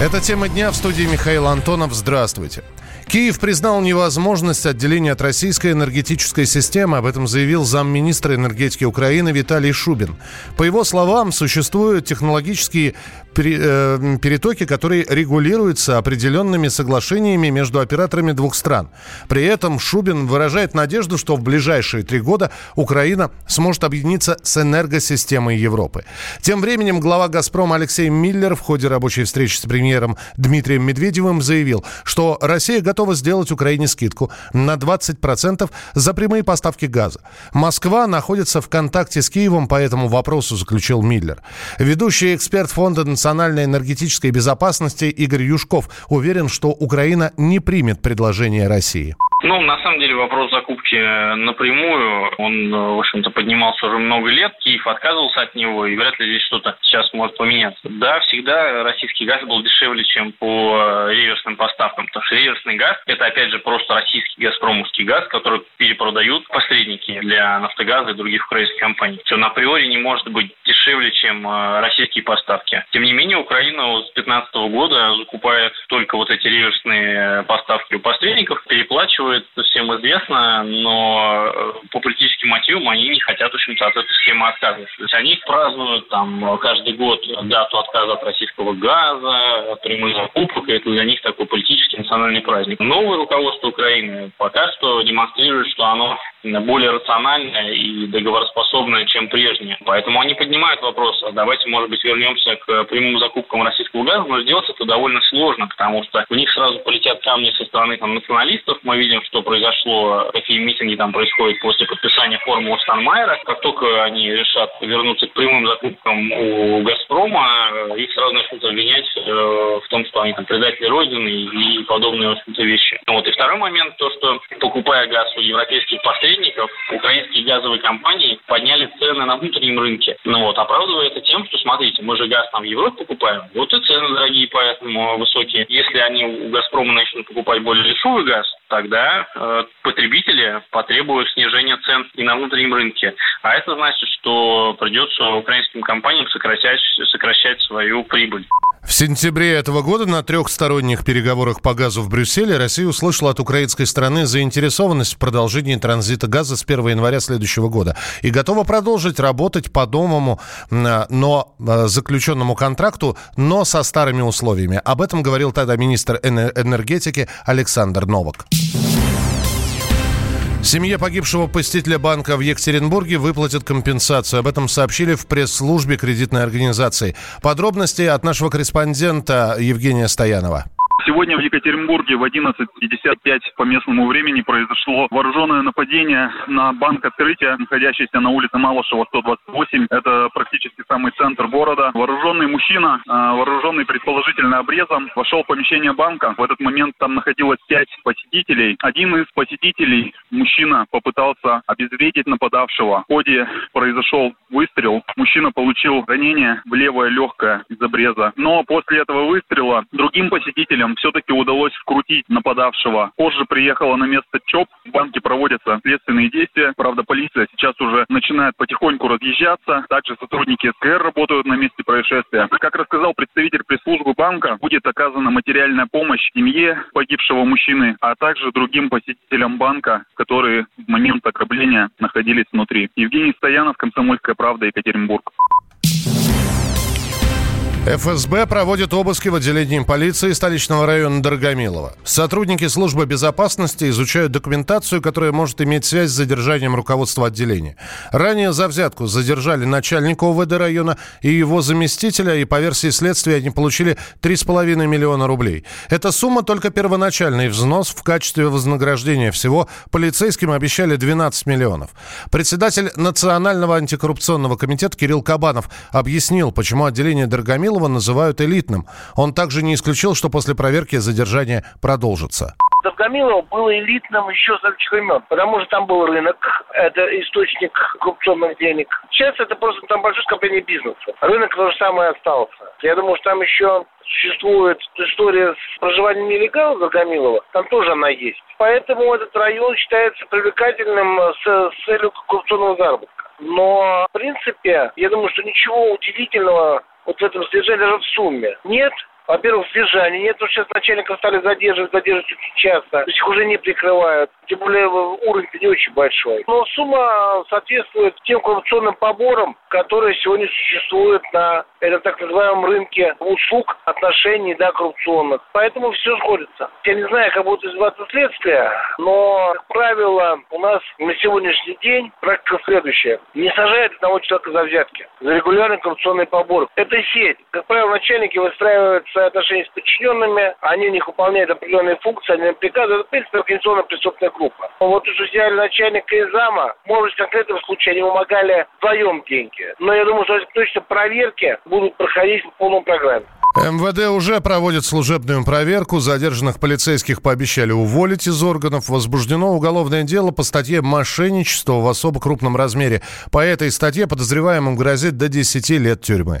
Это тема дня в студии Михаил Антонов. Здравствуйте. Киев признал невозможность отделения от российской энергетической системы. Об этом заявил замминистра энергетики Украины Виталий Шубин. По его словам, существуют технологические э, перетоки, которые регулируются определенными соглашениями между операторами двух стран. При этом Шубин выражает надежду, что в ближайшие три года Украина сможет объединиться с энергосистемой Европы. Тем временем глава «Газпрома» Алексей Миллер в ходе рабочей встречи с премьером Дмитрием Медведевым заявил, что Россия готова готова сделать Украине скидку на 20% за прямые поставки газа. Москва находится в контакте с Киевом по этому вопросу, заключил Миллер. Ведущий эксперт Фонда национальной энергетической безопасности Игорь Юшков уверен, что Украина не примет предложение России. Ну, на самом деле вопрос закупки напрямую, он, в общем-то, поднимался уже много лет. Киев отказывался от него, и вряд ли здесь что-то сейчас может поменяться. Да, всегда российский газ был дешевле, чем по реверсным поставкам, реверсный газ – это, опять же, просто российский газпромовский газ, который перепродают посредники для «Нафтогаза» и других украинских компаний. Все на априори не может быть дешевле, чем э, российские поставки. Тем не менее, Украина с 2015 года закупает только вот эти реверсные поставки у посредников, переплачивает всем известно, но э, по политическим мотивам они не хотят, в общем-то, от этой схемы отказываться. То есть они празднуют там каждый год дату отказа от российского газа, от прямых закупок, и это для них такой политический национальный праздник. Новое руководство Украины пока что демонстрирует, что оно более рациональное и договороспособное, чем прежнее. Поэтому они поднимают вопрос, а давайте, может быть, вернемся к прямым закупкам российского газа, но сделать это довольно сложно, потому что у них сразу полетят камни со стороны там, националистов. Мы видим, что произошло, какие митинги там происходят после подписания формулы Станмайера. Как только они решат вернуться к прямым закупкам у «Газпрома», их сразу начнут обвинять э, в том, что они там предатели Родины и подобные, вещи. Вот. И второй момент, то, что покупая газ у европейских посредников, украинские газовые компании подняли цены на внутреннем рынке. Ну вот, оправдывая это тем, что, смотрите, мы же газ там в Европе покупаем, вот и цены дорогие, поэтому высокие. Если они у «Газпрома» начнут покупать более дешевый газ, тогда э, потребители потребуют снижения цен и на внутреннем рынке. А это значит, что придется украинским компаниям сокращать, сокращать свою прибыль. В сентябре этого года на трехсторонних переговорах по газу в Брюсселе Россия услышала от украинской стороны заинтересованность в продолжении транзита газа с 1 января следующего года и готова продолжить работать по новому, но заключенному контракту, но со старыми условиями. Об этом говорил тогда министр энергетики Александр Новак. Семье погибшего посетителя банка в Екатеринбурге выплатят компенсацию. Об этом сообщили в пресс-службе кредитной организации. Подробности от нашего корреспондента Евгения Стоянова. Сегодня в Екатеринбурге в 11.55 по местному времени произошло вооруженное нападение на банк открытия, находящийся на улице Малышева, 128. Это практически самый центр города. Вооруженный мужчина, а, вооруженный предположительно обрезом, вошел в помещение банка. В этот момент там находилось пять посетителей. Один из посетителей, мужчина, попытался обезвредить нападавшего. В ходе произошел выстрел. Мужчина получил ранение в левое легкое из обреза. Но после этого выстрела другим посетителям все-таки удалось вкрутить нападавшего. Позже приехала на место ЧОП. В банке проводятся следственные действия. Правда, полиция сейчас уже начинает потихоньку разъезжаться. Также сотрудники СКР работают на месте происшествия. Как рассказал представитель пресс-службы банка, будет оказана материальная помощь семье погибшего мужчины, а также другим посетителям банка, которые в момент ограбления находились внутри. Евгений Стоянов, Комсомольская правда, Екатеринбург. ФСБ проводит обыски в отделении полиции столичного района Дорогомилова. Сотрудники службы безопасности изучают документацию, которая может иметь связь с задержанием руководства отделения. Ранее за взятку задержали начальника ОВД района и его заместителя, и по версии следствия они получили 3,5 миллиона рублей. Эта сумма только первоначальный взнос в качестве вознаграждения. Всего полицейским обещали 12 миллионов. Председатель Национального антикоррупционного комитета Кирилл Кабанов объяснил, почему отделение Дорогомилова Самойлова называют элитным. Он также не исключил, что после проверки задержание продолжится. Довгомилово было элитным еще с этих времен, потому что там был рынок, это источник коррупционных денег. Сейчас это просто там большое скопление бизнеса. Рынок то же самое остался. Я думаю, что там еще существует история с проживанием нелегалов Довгомилова, там тоже она есть. Поэтому этот район считается привлекательным с, с целью коррупционного заработка. Но, в принципе, я думаю, что ничего удивительного вот в этом содержании даже в сумме нет. Во-первых, сдержания нет, сейчас начальников стали задерживать, задерживать очень часто. То есть их уже не прикрывают. Тем более уровень не очень большой. Но сумма соответствует тем коррупционным поборам, которые сегодня существуют на этом так называемом рынке услуг, отношений, да, коррупционных. Поэтому все сходится. Я не знаю, как будет избавиться следствие, но, как правило, у нас на сегодняшний день практика следующая. Не сажают одного человека за взятки, за регулярный коррупционный побор. Это сеть. Как правило, начальники выстраивают свои отношения с подчиненными, они у них выполняют определенные функции, они приказывают. Это, в принципе, организационная преступная группа. Вот уже взяли начальника и зама, может в конкретном случае они вымогали вдвоем деньги. Но я думаю, что точно проверки будут проходить в полном программе. МВД уже проводит служебную проверку. Задержанных полицейских пообещали уволить из органов. Возбуждено уголовное дело по статье «Мошенничество в особо крупном размере». По этой статье подозреваемым грозит до 10 лет тюрьмы.